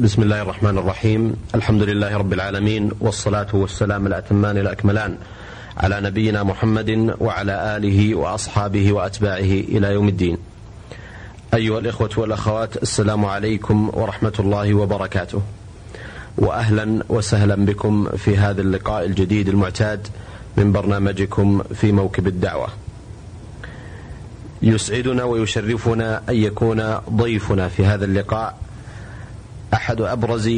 بسم الله الرحمن الرحيم. الحمد لله رب العالمين والصلاة والسلام الأتمان الأكملان على نبينا محمد وعلى آله وأصحابه وأتباعه إلى يوم الدين. أيها الإخوة والأخوات السلام عليكم ورحمة الله وبركاته. وأهلا وسهلا بكم في هذا اللقاء الجديد المعتاد من برنامجكم في موكب الدعوة. يسعدنا ويشرفنا أن يكون ضيفنا في هذا اللقاء أحد أبرز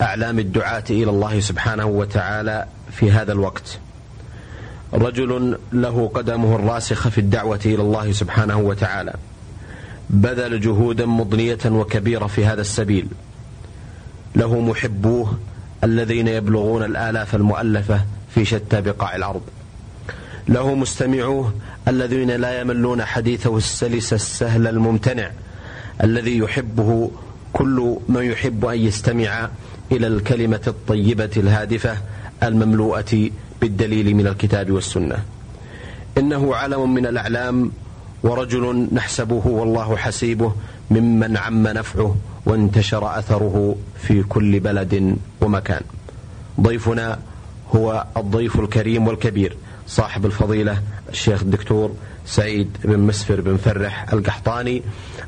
أعلام الدعاة إلى الله سبحانه وتعالى في هذا الوقت. رجل له قدمه الراسخه في الدعوة إلى الله سبحانه وتعالى. بذل جهودا مضنية وكبيرة في هذا السبيل. له محبوه الذين يبلغون الآلاف المؤلفة في شتى بقاع الأرض. له مستمعوه الذين لا يملون حديثه السلس السهل الممتنع الذي يحبه كل من يحب أن يستمع إلى الكلمة الطيبة الهادفة المملوءة بالدليل من الكتاب والسنة. إنه علم من الأعلام ورجل نحسبه والله حسيبه ممن عم نفعه وانتشر أثره في كل بلد ومكان. ضيفنا هو الضيف الكريم والكبير صاحب الفضيلة الشيخ الدكتور سعيد بن مسفر بن فرح القحطاني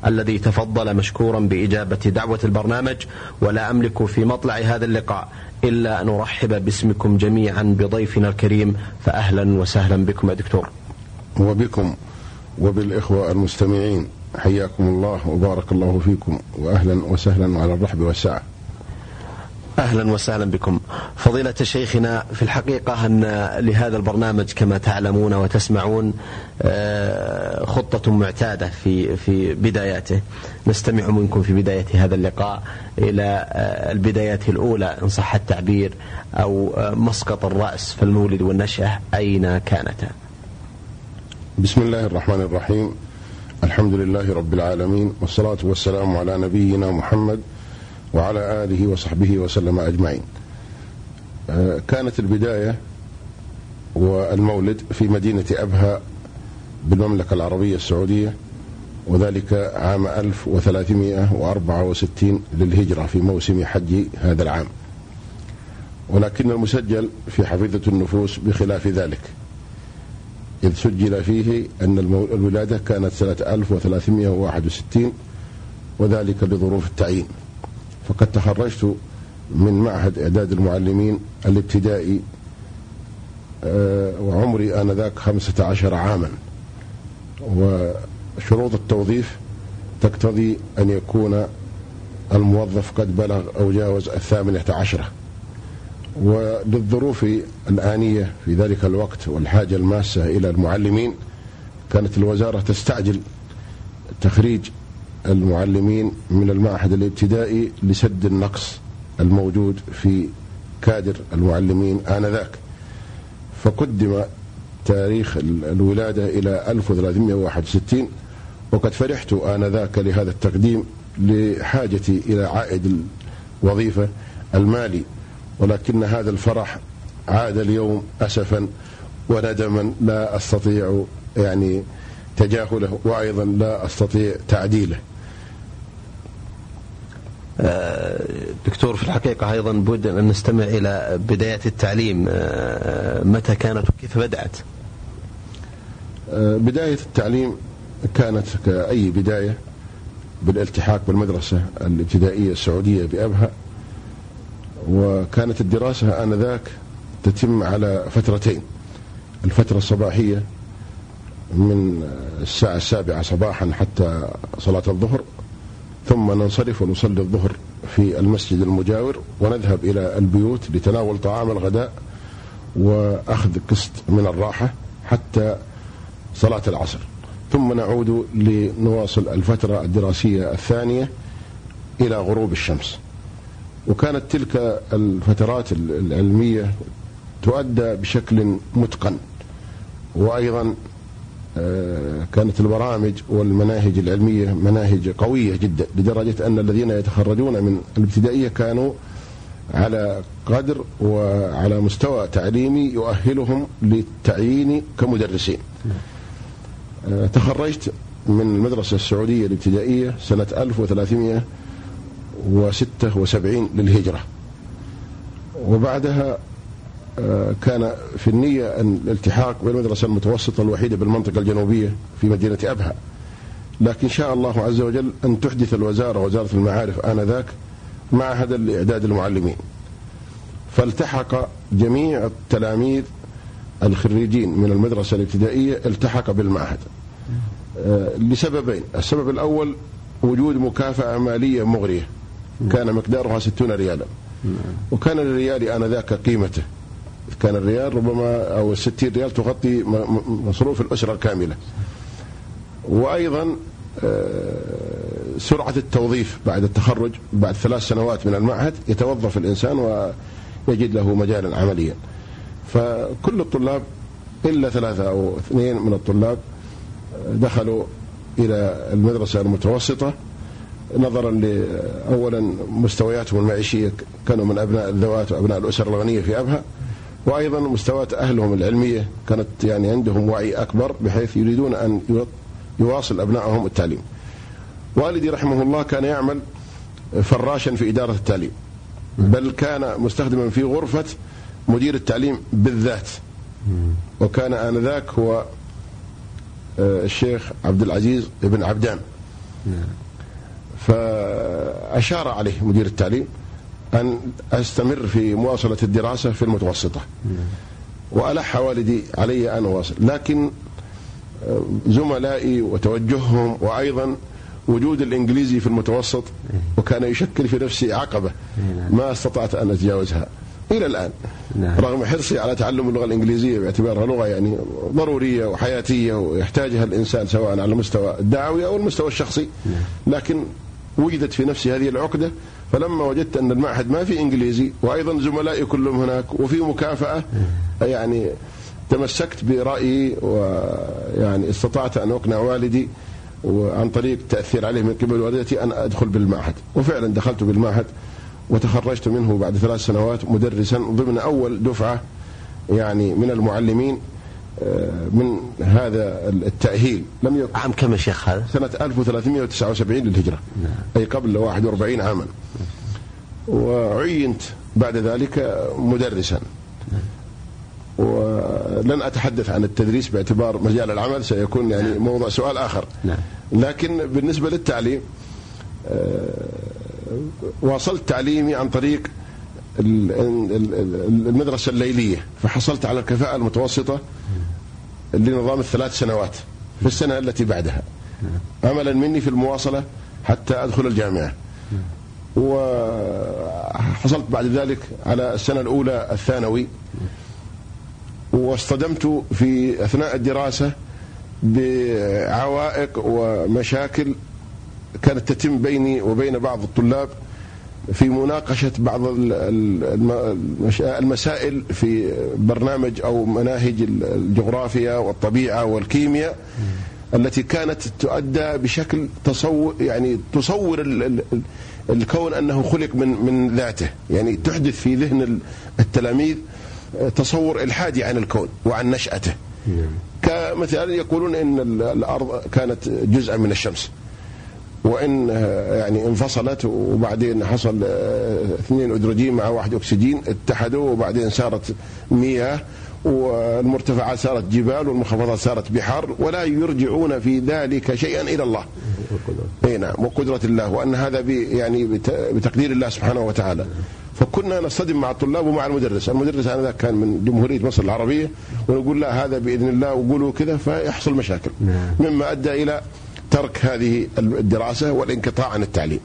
الذي تفضل مشكورا بإجابة دعوة البرنامج ولا أملك في مطلع هذا اللقاء إلا أن أرحب باسمكم جميعا بضيفنا الكريم فأهلا وسهلا بكم يا دكتور. وبكم وبالإخوة المستمعين حياكم الله وبارك الله فيكم وأهلا وسهلا على الرحب والسعة. أهلا وسهلا بكم. فضيلة شيخنا في الحقيقة أن لهذا البرنامج كما تعلمون وتسمعون آه، خطة معتادة في في بداياته. نستمع منكم في بداية هذا اللقاء إلى آه، البدايات الأولى إن صح التعبير أو آه، مسقط الرأس فالمولد والنشأة أين كانتا؟ بسم الله الرحمن الرحيم الحمد لله رب العالمين والصلاة والسلام على نبينا محمد وعلى آله وصحبه وسلم أجمعين. آه، كانت البداية والمولد في مدينة أبها بالمملكة العربية السعودية وذلك عام 1364 للهجرة في موسم حج هذا العام. ولكن المسجل في حفيظة النفوس بخلاف ذلك إذ سجل فيه أن الولادة كانت سنة 1361 وذلك لظروف التعيين. فقد تخرجت من معهد إعداد المعلمين الابتدائي آه، وعمري آنذاك خمسة عشر عاما. وشروط التوظيف تقتضي أن يكون الموظف قد بلغ أو جاوز الثامنة عشرة. وللظروف الآنية في ذلك الوقت والحاجة الماسة إلى المعلمين كانت الوزارة تستعجل تخريج المعلمين من المعهد الابتدائي لسد النقص الموجود في كادر المعلمين آنذاك. فقدم تاريخ الولادة إلى 1361 وقد فرحت آنذاك لهذا التقديم لحاجتي إلى عائد الوظيفة المالي. ولكن هذا الفرح عاد اليوم أسفا وندما لا أستطيع يعني تجاهله وأيضا لا أستطيع تعديله. دكتور في الحقيقة أيضا بود أن نستمع إلى بدايات التعليم. آه، متى كانت وكيف بدأت؟ آه، بداية التعليم كانت كأي بداية بالالتحاق بالمدرسة الابتدائية السعودية بأبها. وكانت الدراسة آنذاك تتم على فترتين. الفترة الصباحية من الساعة السابعة صباحا حتى صلاة الظهر ثم ننصرف ونصلي الظهر في المسجد المجاور ونذهب إلى البيوت لتناول طعام الغداء وأخذ قسط من الراحة حتى صلاة العصر. ثم نعود لنواصل الفترة الدراسية الثانية إلى غروب الشمس. وكانت تلك الفترات العلمية تؤدى بشكل متقن وأيضا كانت البرامج والمناهج العلمية مناهج قوية جدا لدرجة أن الذين يتخرجون من الابتدائية كانوا على قدر وعلى مستوى تعليمي يؤهلهم للتعيين كمدرسين. آه، تخرجت من المدرسة السعودية الابتدائية سنة 1300 وستة وسبعين للهجرة. وبعدها آه، كان في النية أن الالتحاق بالمدرسة المتوسطة الوحيدة بالمنطقة الجنوبية في مدينة أبها. لكن شاء الله عز وجل أن تحدث الوزارة وزارة المعارف آنذاك معهدا لإعداد المعلمين. فالتحق جميع التلاميذ الخريجين من المدرسة الابتدائية التحق بالمعهد. آه، لسببين. السبب الأول وجود مكافأة مالية مغرية. كان مقدارها ستون ريالا. وكان الريال آنذاك قيمته. كان الريال ربما أو الستين ريال تغطي مصروف الأسرة الكاملة. وأيضا آه، سرعة التوظيف بعد التخرج بعد ثلاث سنوات من المعهد يتوظف الإنسان ويجد له مجالا عمليا. فكل الطلاب إلا ثلاثة أو اثنين من الطلاب دخلوا إلى المدرسة المتوسطة. نظرا أولا مستوياتهم المعيشية كانوا من أبناء الذوات وأبناء الأسر الغنية في أبها. وأيضا مستويات أهلهم العلمية كانت يعني عندهم وعي أكبر بحيث يريدون أن يواصل أبنائهم التعليم. والدي رحمه الله كان يعمل فراشا في إدارة التعليم بل كان مستخدما في غرفة مدير التعليم بالذات. وكان آنذاك هو آه، الشيخ عبد العزيز بن عبدان. فأشار عليه مدير التعليم أن أستمر في مواصلة الدراسة في المتوسطة. وألح والدي علي أن أواصل. لكن آه، زملائي وتوجههم وأيضا وجود الإنجليزي في المتوسط وكان يشكل في نفسي عقبة ما استطعت أن أتجاوزها. إلى الآن. نعم. رغم حرصي على تعلم اللغة الإنجليزية باعتبارها لغة يعني ضرورية وحياتية ويحتاجها الإنسان سواء على المستوى الدعوي أو المستوى الشخصي نعم. لكن وجدت في نفسي هذه العقدة فلما وجدت أن المعهد ما في إنجليزي وأيضا زملائي كلهم هناك وفي مكافأة. يعني تمسكت برأيي ويعني استطعت أن أقنع والدي وعن طريق تأثير عليه من قبل والدتي أن أدخل بالمعهد وفعلا دخلت بالمعهد وتخرجت منه بعد ثلاث سنوات مدرسا ضمن أول دفعة يعني من المعلمين من هذا التأهيل لم يكن عام كم يا شيخ هذا؟ سنة 1379 للهجرة نعم. أي قبل 41 عاما وعينت بعد ذلك مدرسا. ولن أتحدث عن التدريس باعتبار مجال العمل سيكون يعني نعم. موضوع سؤال آخر نعم. لكن بالنسبة للتعليم آه، واصلت تعليمي عن طريق المدرسة الليلية فحصلت على الكفاءة المتوسطة لنظام الثلاث سنوات في السنة التي بعدها. أملا مني في المواصلة حتى أدخل الجامعة. وحصلت بعد ذلك على السنة الأولى الثانوي. واصطدمت في أثناء الدراسة بعوائق ومشاكل كانت تتم بيني وبين بعض الطلاب في مناقشة بعض المسائل في برنامج أو مناهج الجغرافيا والطبيعة والكيمياء التي كانت تؤدى بشكل تصور يعني تصور الكون أنه خلق من من ذاته. يعني تحدث في ذهن التلاميذ تصور إلحادي عن الكون وعن نشأته. كمثلا يقولون إن الأرض كانت جزءا من الشمس. وإن يعني انفصلت وبعدين حصل آه، اثنين ادروجين مع واحد أكسجين اتحدوا وبعدين صارت مياه والمرتفعات صارت جبال والمنخفضات صارت بحار ولا يرجعون في ذلك شيئا إلى الله. أي نعم وقدرة الله وأن هذا يعني بتقدير الله سبحانه وتعالى. فكنا نصطدم مع الطلاب ومع المدرس، المدرس هذا كان من جمهورية مصر العربية ونقول لا هذا بإذن الله وقولوا كذا فيحصل مشاكل. نعم. مما أدى إلى ترك هذه الدراسة والانقطاع عن التعليم.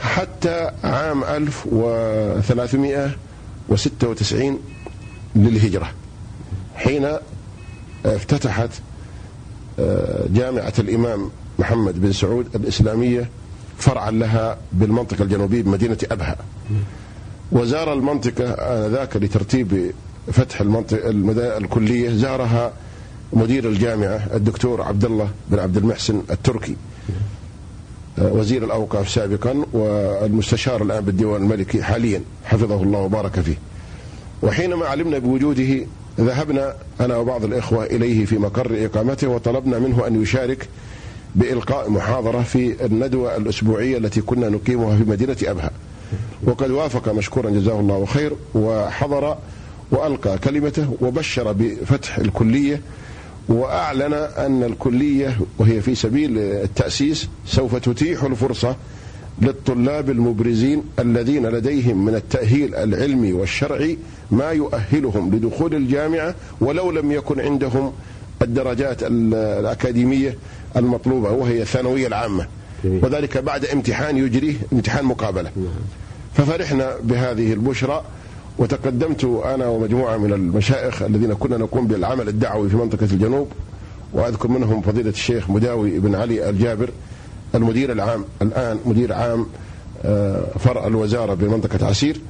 حتى عام 1396 للهجرة حين افتتحت آه، جامعة الإمام محمد بن سعود الإسلامية فرعا لها بالمنطقة الجنوبية بمدينة أبها. وزار المنطقة ذاك لترتيب فتح المنطقة الكلية زارها مدير الجامعة الدكتور عبد الله بن عبد المحسن التركي. آه، وزير الأوقاف سابقا والمستشار الآن بالديوان الملكي حاليا. حفظه الله وبارك فيه. وحينما علمنا بوجوده ذهبنا أنا وبعض الإخوة إليه في مقر إقامته وطلبنا منه أن يشارك بإلقاء محاضرة في الندوة الأسبوعية التي كنا نقيمها في مدينة أبها. وقد وافق مشكورا جزاه الله خير وحضر وألقى كلمته وبشر بفتح الكلية وأعلن أن الكلية وهي في سبيل التأسيس سوف تتيح الفرصة للطلاب المبرزين الذين لديهم من التأهيل العلمي والشرعي ما يؤهلهم لدخول الجامعة ولو لم يكن عندهم الدرجات الأكاديمية المطلوبة وهي الثانوية العامة. وذلك بعد امتحان يجريه امتحان مقابلة. ففرحنا بهذه البشرى وتقدمت أنا ومجموعة من المشايخ الذين كنا نقوم بالعمل الدعوي في منطقة الجنوب وأذكر منهم فضيلة الشيخ مداوي بن علي الجابر المدير العام الآن مدير عام آه، فرع الوزارة بمنطقة عسير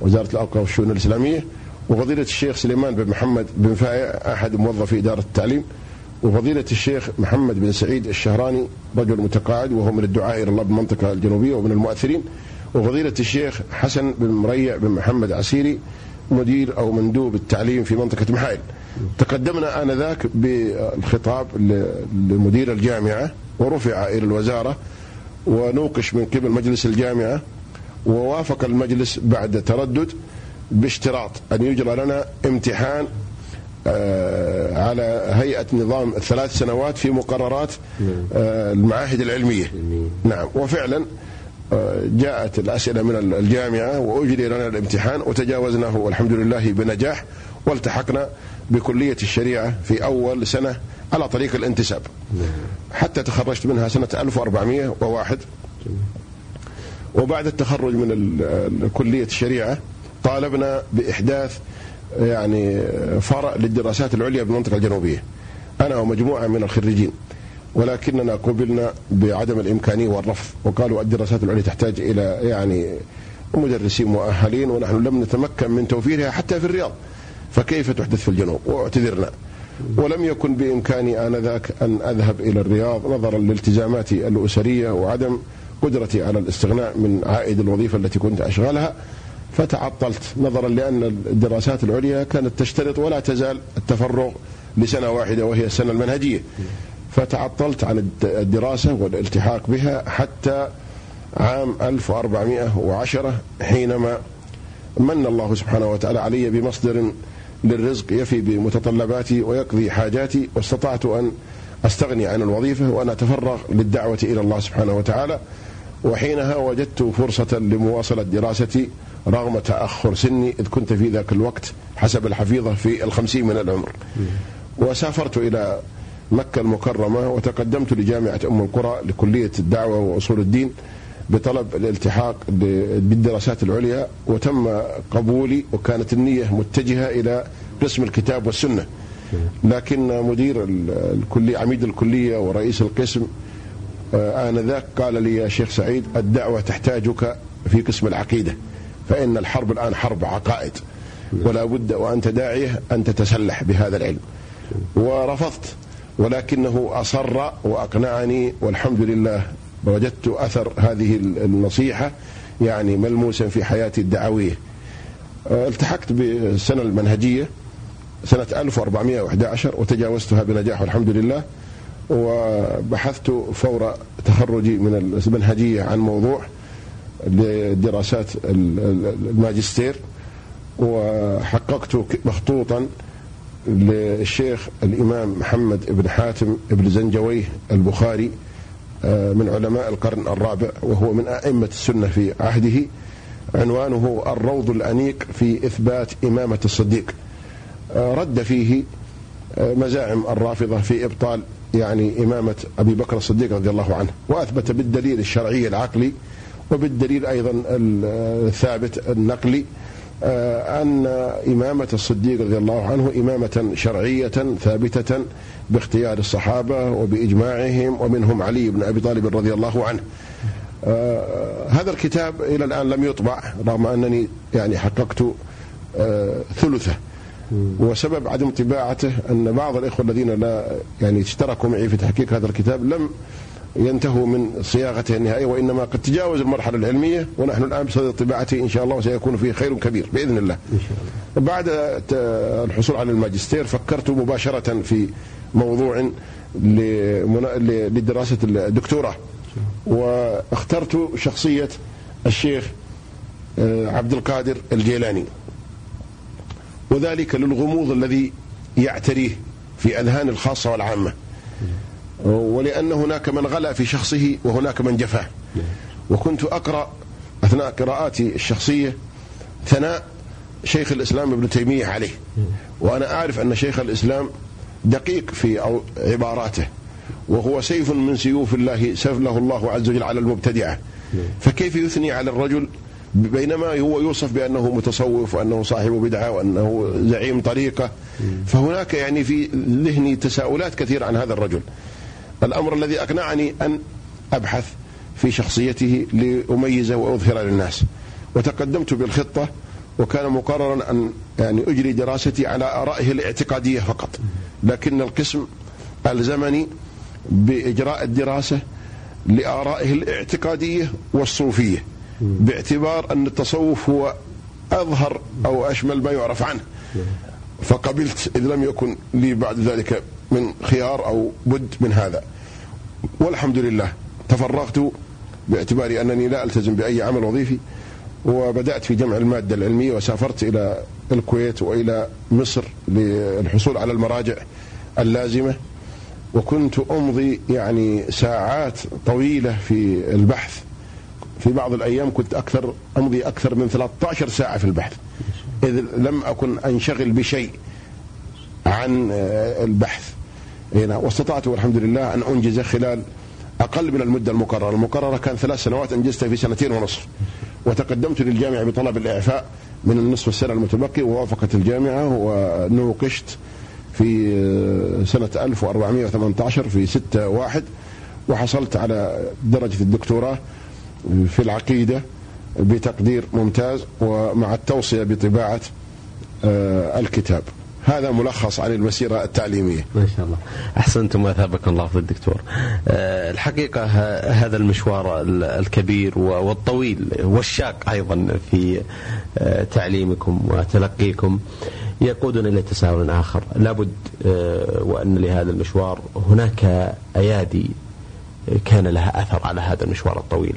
وزارة الأوقاف والشؤون الإسلامية وفضيلة الشيخ سليمان بن محمد بن فايع أحد موظفي إدارة التعليم وفضيلة الشيخ محمد بن سعيد الشهراني رجل متقاعد وهو من الدعاء إلى الله بالمنطقة الجنوبية ومن المؤثرين وفضيلة الشيخ حسن بن مريع بن محمد عسيري مدير أو مندوب التعليم في منطقة محايل تقدمنا آنذاك بالخطاب لمدير الجامعة ورفع إلى الوزارة ونوقش من قبل مجلس الجامعة ووافق المجلس بعد تردد باشتراط أن يجرى لنا امتحان آه، على هيئة نظام الثلاث سنوات في مقررات آه، المعاهد العلمية. نعم. وفعلا جاءت الأسئلة من الجامعة وأجري لنا الامتحان وتجاوزناه والحمد لله بنجاح والتحقنا بكلية الشريعة في أول سنة على طريق الانتساب. حتى تخرجت منها سنة 1401 وبعد التخرج من كلية الشريعة طالبنا بإحداث يعني فرع للدراسات العليا بالمنطقة الجنوبية. أنا ومجموعة من الخريجين. ولكننا قبلنا بعدم الامكانيه والرفض. وقالوا الدراسات العليا تحتاج إلى يعني مدرسين مؤهلين ونحن لم نتمكن من توفيرها حتى في الرياض. فكيف تحدث في الجنوب؟ واعتذرنا. ولم يكن بإمكاني آنذاك أن أذهب إلى الرياض نظرا لالتزاماتي الأسرية وعدم قدرتي على الاستغناء من عائد الوظيفة التي كنت أشغلها. فتعطلت نظرا لأن الدراسات العليا كانت تشترط ولا تزال التفرغ لسنة واحدة وهي السنة المنهجية. فتعطلت عن الدراسة والالتحاق بها حتى عام 1410 حينما من الله سبحانه وتعالى علي بمصدر للرزق يفي بمتطلباتي ويقضي حاجاتي واستطعت أن أستغني عن الوظيفة وأن أتفرغ للدعوة إلى الله سبحانه وتعالى. وحينها وجدت فرصة لمواصلة دراستي رغم تأخر سني إذ كنت في ذاك الوقت حسب الحفيظة في الخمسين من العمر. وسافرت إلى مكة المكرمة وتقدمت لجامعة أم القرى لكلية الدعوة وأصول الدين بطلب الالتحاق بالدراسات العليا وتم قبولي وكانت النية متجهة إلى قسم الكتاب والسنة. لكن مدير الكلية عميد الكلية ورئيس القسم آه، آنذاك قال لي يا شيخ سعيد الدعوة تحتاجك في قسم العقيدة فإن الحرب الآن حرب عقائد ولا بد وأنت داعية أن تتسلح بهذا العلم. ورفضت. ولكنه أصر وأقنعني والحمد لله وجدت أثر هذه النصيحة يعني ملموسا في حياتي الدعوية. التحقت بالسنة المنهجية سنة 1411 وتجاوزتها بنجاح والحمد لله وبحثت فور تخرجي من المنهجية عن موضوع لدراسات الماجستير وحققت مخطوطا للشيخ الإمام محمد بن حاتم بن زنجويه البخاري آه، من علماء القرن الرابع وهو من أئمة السنة في عهده. عنوانه الروض الأنيق في إثبات إمامة الصديق. آه، رد فيه آه، مزاعم الرافضة في إبطال يعني إمامة أبي بكر الصديق رضي الله عنه. وأثبت بالدليل الشرعي العقلي وبالدليل أيضا الثابت النقلي. أن إمامة الصديق رضي الله عنه إمامة شرعية ثابتة باختيار الصحابة وبإجماعهم ومنهم علي بن أبي طالب رضي الله عنه. آه، هذا الكتاب إلى الآن لم يطبع رغم أنني يعني حققت آه، ثلثه. وسبب عدم طباعته أن بعض الإخوة الذين لا يعني اشتركوا معي في تحقيق هذا الكتاب لم ينتهوا من صياغته النهائية وإنما قد تجاوز المرحلة العلمية ونحن الآن بصدد طباعته إن شاء الله وسيكون فيه خير كبير بإذن الله. إن شاء الله. بعد الحصول على الماجستير فكرت مباشرة في موضوع لدراسة الدكتوراه واخترت شخصية الشيخ آه، عبد القادر الجيلاني. وذلك للغموض الذي يعتريه في أذهان الخاصة والعامة. ولأن هناك من غلا في شخصه وهناك من جفاه. وكنت أقرأ أثناء قراءاتي الشخصية ثناء شيخ الإسلام ابن تيمية عليه. وأنا أعرف أن شيخ الإسلام دقيق في عباراته وهو سيف من سيوف الله سفله الله عز وجل على المبتدعة. فكيف يثني على الرجل؟ بينما هو يوصف بأنه متصوف وأنه صاحب بدعة وأنه زعيم طريقة. فهناك يعني في ذهني تساؤلات كثيرة عن هذا الرجل. الأمر الذي أقنعني أن أبحث في شخصيته لأميزه وأظهر للناس. وتقدمت بالخطة وكان مقررا أن يعني أجري دراستي على آرائه الاعتقادية فقط. لكن القسم ألزمني بإجراء الدراسة لآرائه الاعتقادية والصوفية باعتبار أن التصوف هو أظهر أو أشمل ما يعرف عنه. فقبلت إذ لم يكن لي بعد ذلك من خيار أو بد من هذا. والحمد لله تفرغت باعتبار أنني لا ألتزم بأي عمل وظيفي وبدأت في جمع المادة العلمية وسافرت إلى الكويت وإلى مصر للحصول على المراجع اللازمة وكنت أمضي يعني ساعات طويلة في البحث. في بعض الأيام كنت أكثر أمضي أكثر من 13 ساعة في البحث. إذ لم أكن أنشغل بشيء عن البحث. هنا. واستطعت والحمد لله أن أنجز خلال أقل من المدة المقررة المقررة كان ثلاث سنوات أنجزتها في سنتين ونصف. وتقدمت للجامعة بطلب الإعفاء من النصف السنة المتبقي ووافقت الجامعة ونوقشت في سنة 1418 في 6 واحد. وحصلت على درجة الدكتوراه في العقيدة بتقدير ممتاز ومع التوصية بطباعة آه، الكتاب. هذا ملخص عن المسيرة التعليمية. ما شاء الله. أحسنتم وأثابكم الله في الدكتور. آه، الحقيقة هذا المشوار الكبير والطويل والشاق أيضا في آه، تعليمكم وتلقيكم. يقودنا إلى تساؤل آخر. لابد وأن لهذا المشوار هناك أيادي كان لها أثر على هذا المشوار الطويل.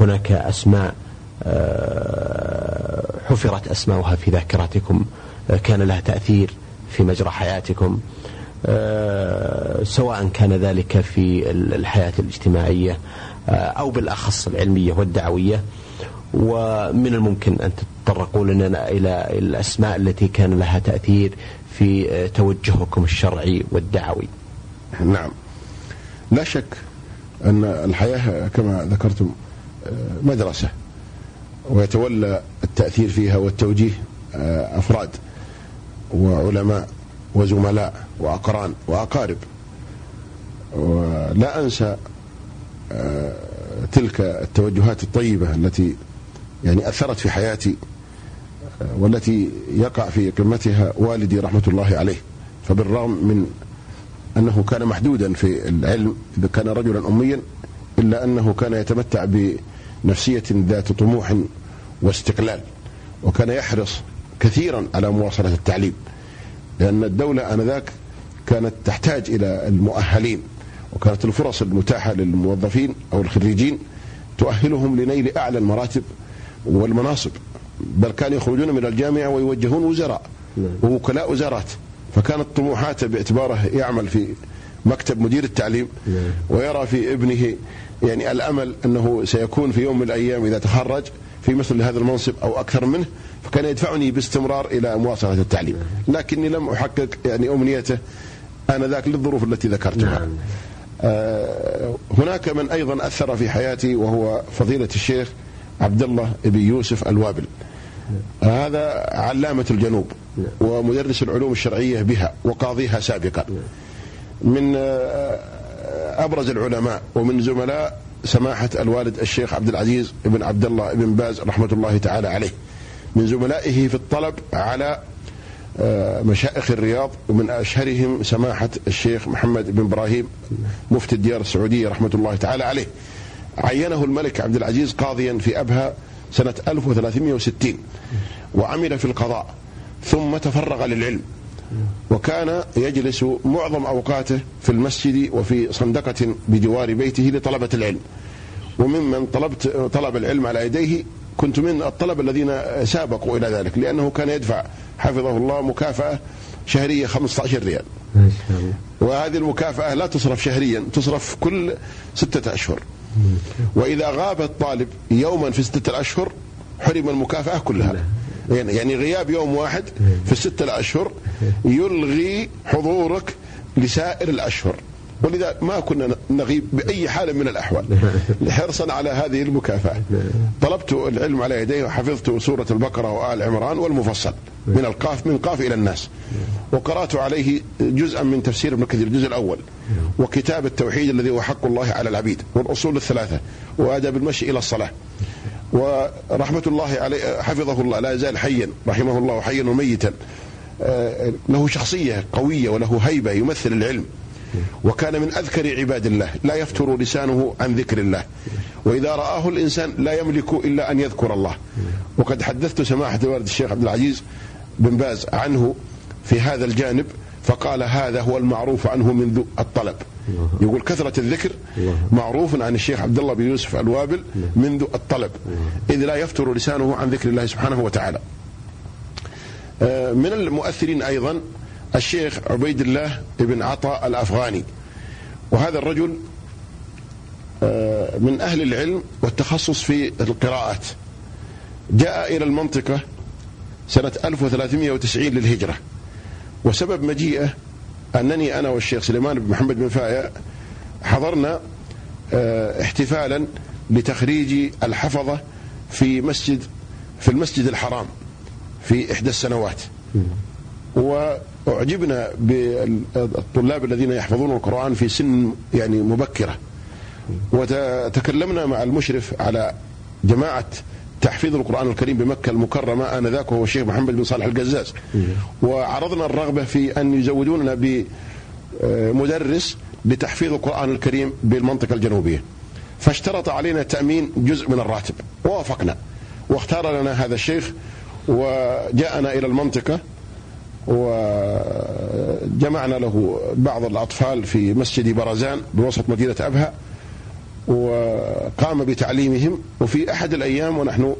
هناك أسماء آه، حفرت أسماؤها في ذاكرتكم آه، كان لها تأثير. في مجرى حياتكم آه، سواء كان ذلك في الحياة الاجتماعية أو بالأخص العلمية والدعوية. ومن الممكن أن تتطرقوا لنا إلى الأسماء التي كان لها تأثير في توجهكم الشرعي والدعوي. نعم. لا شك أن الحياة كما ذكرتم مدرسة ويتولى التأثير فيها والتوجيه آه، أفراد. وعلماء وزملاء وأقران وأقارب. ولا أنسى آه، تلك التوجهات الطيبة التي يعني أثرت في حياتي آه، والتي يقع في قمتها والدي رحمة الله عليه. فبالرغم من أنه كان محدودا في العلم كان رجلا أميا إلا أنه كان يتمتع بنفسية ذات طموح واستقلال وكان يحرص كثيرا على مواصلة التعليم لأن الدولة آنذاك كانت تحتاج إلى المؤهلين وكانت الفرص المتاحة للموظفين أو الخريجين تؤهلهم لنيل أعلى المراتب والمناصب بل كانوا يخرجون من الجامعة ويوجهون وزراء نعم. ووكلاء وزارات فكانت طموحاته باعتباره يعمل في مكتب مدير التعليم نعم. ويرى في ابنه يعني الأمل أنه سيكون في يوم من الأيام إذا تخرج في مثل هذا المنصب أو أكثر منه فكان يدفعني باستمرار إلى مواصلة التعليم. لكني لم أحقق يعني أمنيته آنذاك للظروف التي ذكرتها. نعم. آه هناك من أيضا أثر في حياتي وهو فضيلة الشيخ عبد الله بن يوسف الوابل. هذا علامة الجنوب ومدرس العلوم الشرعية بها وقاضيها سابقا. من آه، أبرز العلماء ومن زملاء سماحة الوالد الشيخ عبد العزيز بن عبد الله بن باز رحمة الله تعالى عليه. من زملائه في الطلب على آه، مشائخ الرياض ومن أشهرهم سماحة الشيخ محمد بن إبراهيم مفتي الديار السعودية رحمة الله تعالى عليه. عينه الملك عبد العزيز قاضيا في أبها سنة 1360 وعمل في القضاء ثم تفرغ للعلم. وكان يجلس معظم أوقاته في المسجد وفي صندقة بجوار بيته لطلبة العلم. وممن طلبت طلب العلم على يديه كنت من الطلبة الذين سابقوا إلى ذلك لأنه كان يدفع حفظه الله مكافأة شهرية 15 ريال. وهذه المكافأة لا تصرف شهريا تصرف كل ستة أشهر. وإذا غاب الطالب يوما في ستة أشهر حرم المكافأة كلها. يعني, يعني غياب يوم واحد في الستة الأشهر يلغي حضورك لسائر الأشهر. ولذا ما كنا نغيب بأي حال من الأحوال. حرصا على هذه المكافأة. طلبت العلم على يديه وحفظت سورة البقرة وآل عمران والمفصل من القاف من قاف إلى الناس. وقرأت عليه جزءا من تفسير ابن كثير الجزء الأول. وكتاب التوحيد الذي هو حق الله على العبيد والأصول الثلاثة. وآداب المشي إلى الصلاة. ورحمة الله عليه حفظه الله لا يزال حيا رحمه الله حيا وميتا. آه، له شخصية قوية وله هيبة يمثل العلم. وكان من أذكر عباد الله لا يفتر لسانه عن ذكر الله. وإذا رآه الإنسان لا يملك إلا أن يذكر الله. وقد حدثت سماحة الوالد الشيخ عبد العزيز بن باز عنه في هذا الجانب فقال هذا هو المعروف عنه منذ الطلب. يقول كثرة الذكر معروف عن الشيخ عبد الله بن يوسف الوابل منذ الطلب إذ لا يفتر لسانه عن ذكر الله سبحانه وتعالى. آه، من المؤثرين أيضا الشيخ عبيد الله بن عطاء الأفغاني. وهذا الرجل آه، من أهل العلم والتخصص في القراءات. جاء إلى المنطقة سنة 1390 للهجرة وسبب مجيئه أنني أنا والشيخ سليمان بن محمد بن فايع حضرنا آه، احتفالا لتخريج الحفظة في مسجد في المسجد الحرام في إحدى السنوات. وأعجبنا بالطلاب الذين يحفظون القرآن في سن يعني مبكرة. وتكلمنا مع المشرف على جماعة تحفيظ القرآن الكريم بمكة المكرمة آنذاك وهو الشيخ محمد بن صالح القزاز وعرضنا الرغبة في أن يزودوننا بمدرس لتحفيظ القرآن الكريم بالمنطقة الجنوبية. فاشترط علينا تأمين جزء من الراتب. ووافقنا. واختار لنا هذا الشيخ وجاءنا إلى المنطقة وجمعنا له بعض الأطفال في مسجد برزان بوسط مدينة أبها. وقام بتعليمهم. وفي أحد الأيام ونحن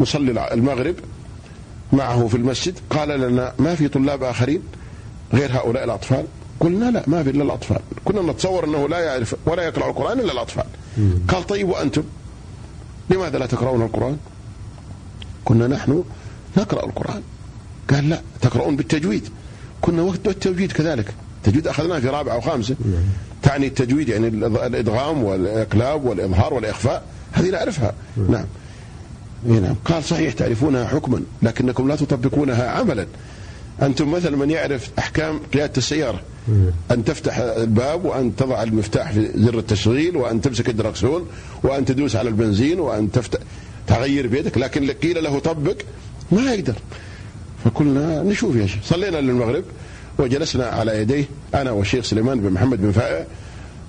نصلي المغرب معه في المسجد قال لنا ما في طلاب آخرين غير هؤلاء الأطفال؟ قلنا لا ما في إلا الأطفال. كنا نتصور أنه لا يعرف ولا يقرأ القرآن إلا الأطفال. قال طيب وأنتم؟ لماذا لا تقرؤون القرآن؟ كنا نحن نقرأ القرآن. قال لا تقرؤون بالتجويد. كنا وقت التجويد كذلك. التجويد أخذناه في رابعة وخامسة تعني التجويد يعني الإدغام والإقلاب والإظهار والإخفاء هذه نعرفها نعم. نعم. قال صحيح تعرفونها حكما لكنكم لا تطبقونها عملا. أنتم مثل من يعرف أحكام قيادة السيارة أن تفتح الباب وأن تضع المفتاح في زر التشغيل وأن تمسك الدركسون وأن تدوس على البنزين وأن تفتح تغير بيدك لكن قيل له طبق ما يقدر. فقلنا نشوف يا شيخ. صلينا للمغرب. وجلسنا على يديه أنا والشيخ سليمان بن محمد بن فائع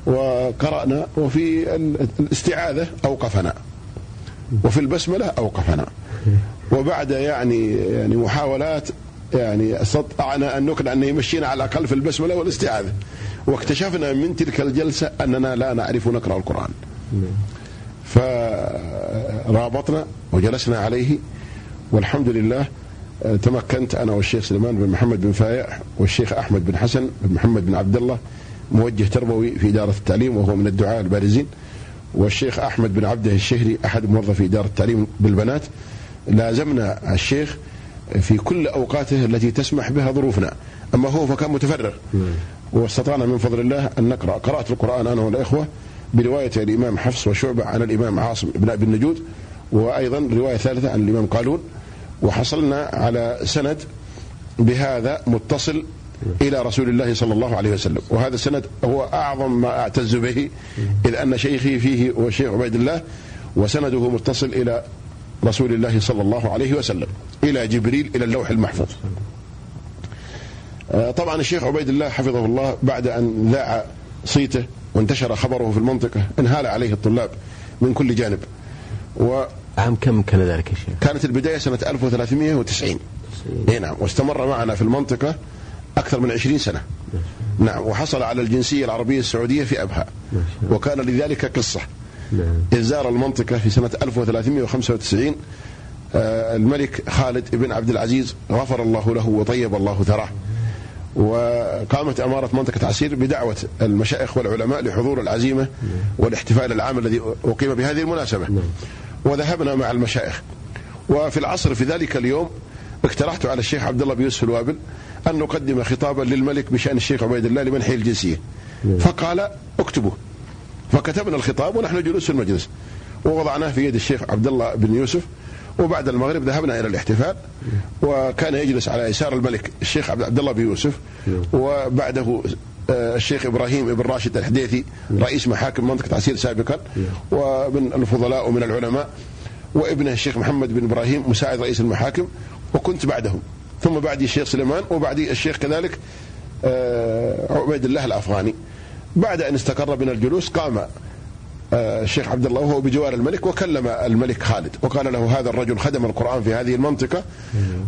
وقرأنا وفي الاستعاذة أوقفنا وفي البسملة أوقفنا. وبعد يعني يعني محاولات يعني استطعنا أن نقنع أن يمشينا على الأقل في البسملة والاستعاذة. واكتشفنا من تلك الجلسة أننا لا نعرف نقرأ القرآن. فرابطنا وجلسنا عليه والحمد لله تمكنت أنا والشيخ سليمان بن محمد بن فايع والشيخ أحمد بن حسن بن محمد بن عبد الله موجه تربوي في إدارة التعليم وهو من الدعاء البارزين. والشيخ أحمد بن عبده الشهري أحد موظفي إدارة التعليم بالبنات. لازمنا الشيخ في كل أوقاته التي تسمح بها ظروفنا. أما هو فكان متفرغ. واستطعنا من فضل الله أن نقرأ. قرأت القرآن أنا والإخوة برواية الإمام حفص وشعبة عن الإمام عاصم بن أبي النجود وأيضا رواية ثالثة عن الإمام قالون. وحصلنا على سند بهذا متصل إلى رسول الله صلى الله عليه وسلم. وهذا السند هو أعظم ما أعتز به إذ أن شيخي فيه هو الشيخ عبيد الله وسنده متصل إلى رسول الله صلى الله عليه وسلم إلى جبريل إلى اللوح المحفوظ. آه، طبعا الشيخ عبيد الله حفظه الله بعد أن ذاع صيته وانتشر خبره في المنطقة انهال عليه الطلاب من كل جانب. عام كم كان ذلك يا شيخ؟ كانت البداية سنة 1390 اي نعم واستمر معنا في المنطقة أكثر من 20 سنة. نعم. وحصل على الجنسية العربية السعودية في أبها. وكان لذلك قصة. نعم. إذ زار المنطقة في سنة 1395 آه، الملك خالد بن عبد العزيز غفر الله له وطيب الله ثراه. وقامت أمارة منطقة عسير بدعوة المشايخ والعلماء لحضور العزيمة والاحتفال العام الذي أقيم بهذه المناسبة. وذهبنا مع المشايخ. وفي العصر في ذلك اليوم اقترحت على الشيخ عبد الله بن يوسف الوابل أن نقدم خطابا للملك بشأن الشيخ عبيد الله لمنحه الجنسية. فقال اكتبوا. فكتبنا الخطاب ونحن جلوس في المجلس. ووضعناه في يد الشيخ عبد الله بن يوسف. وبعد المغرب ذهبنا إلى الاحتفال. وكان يجلس على يسار الملك الشيخ عبد الله بن يوسف. وبعده آه، الشيخ إبراهيم بن راشد الحديثي رئيس محاكم منطقة عسير سابقا ومن الفضلاء ومن العلماء وابنه الشيخ محمد بن إبراهيم مساعد رئيس المحاكم وكنت بعدهم. ثم بعدي الشيخ سليمان وبعدي الشيخ كذلك آه، عبيد الله الأفغاني. بعد أن استقر بنا الجلوس قام آه، الشيخ عبد الله وهو بجوار الملك وكلم الملك خالد وقال له هذا الرجل خدم القرآن في هذه المنطقة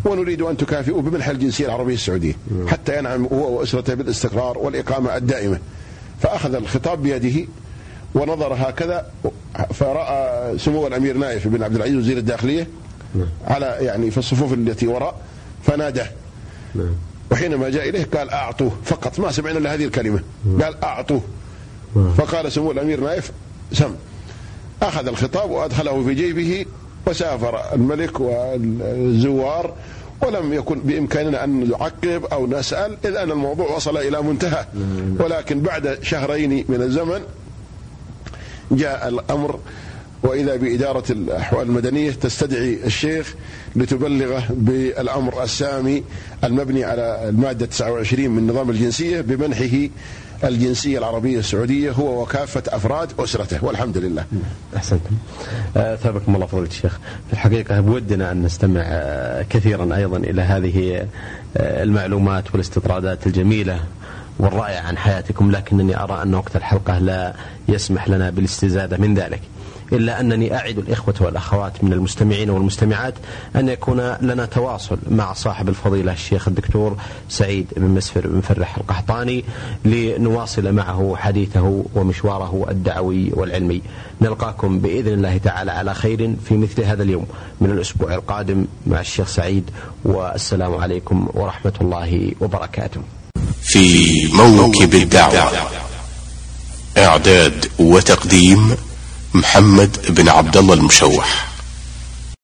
ونريد أن تكافئوا بمنح الجنسية العربية السعودية حتى ينعم هو وأسرته بالاستقرار والإقامة الدائمة. فأخذ الخطاب بيده ونظر هكذا فرأى سمو الأمير نايف بن عبد العزيز وزير الداخلية على يعني في الصفوف التي وراء فناداه. وحينما جاء إليه قال أعطوه فقط ما سمعنا إلا هذه الكلمة. قال أعطوه. فقال سمو الأمير نايف سم. أخذ الخطاب وأدخله في جيبه وسافر الملك والزوار ولم يكن بإمكاننا أن نعقب أو نسأل إذ أن الموضوع وصل إلى منتهى. ولكن بعد شهرين من الزمن جاء الأمر وإذا بإدارة الأحوال المدنية تستدعي الشيخ لتبلغه بالأمر السامي المبني على المادة 29 من نظام الجنسية بمنحه الجنسية العربية السعودية هو وكافة أفراد أسرته والحمد لله. أحسنتم. آه، ثابكم الله فضيلة الشيخ في الحقيقة بودنا أن نستمع آه، كثيرا أيضا إلى هذه آه، المعلومات والاستطرادات الجميلة والرائعة عن حياتكم لكنني أرى أن وقت الحلقة لا يسمح لنا بالاستزادة من ذلك. إلا أنني أعد الإخوة والأخوات من المستمعين والمستمعات أن يكون لنا تواصل مع صاحب الفضيلة الشيخ الدكتور سعيد بن مسفر بن فرح القحطاني لنواصل معه حديثه ومشواره الدعوي والعلمي. نلقاكم بإذن الله تعالى على خير في مثل هذا اليوم من الأسبوع القادم مع الشيخ سعيد والسلام عليكم ورحمة الله وبركاته. في موكب الدعوة إعداد وتقديم محمد بن عبد الله المشوح.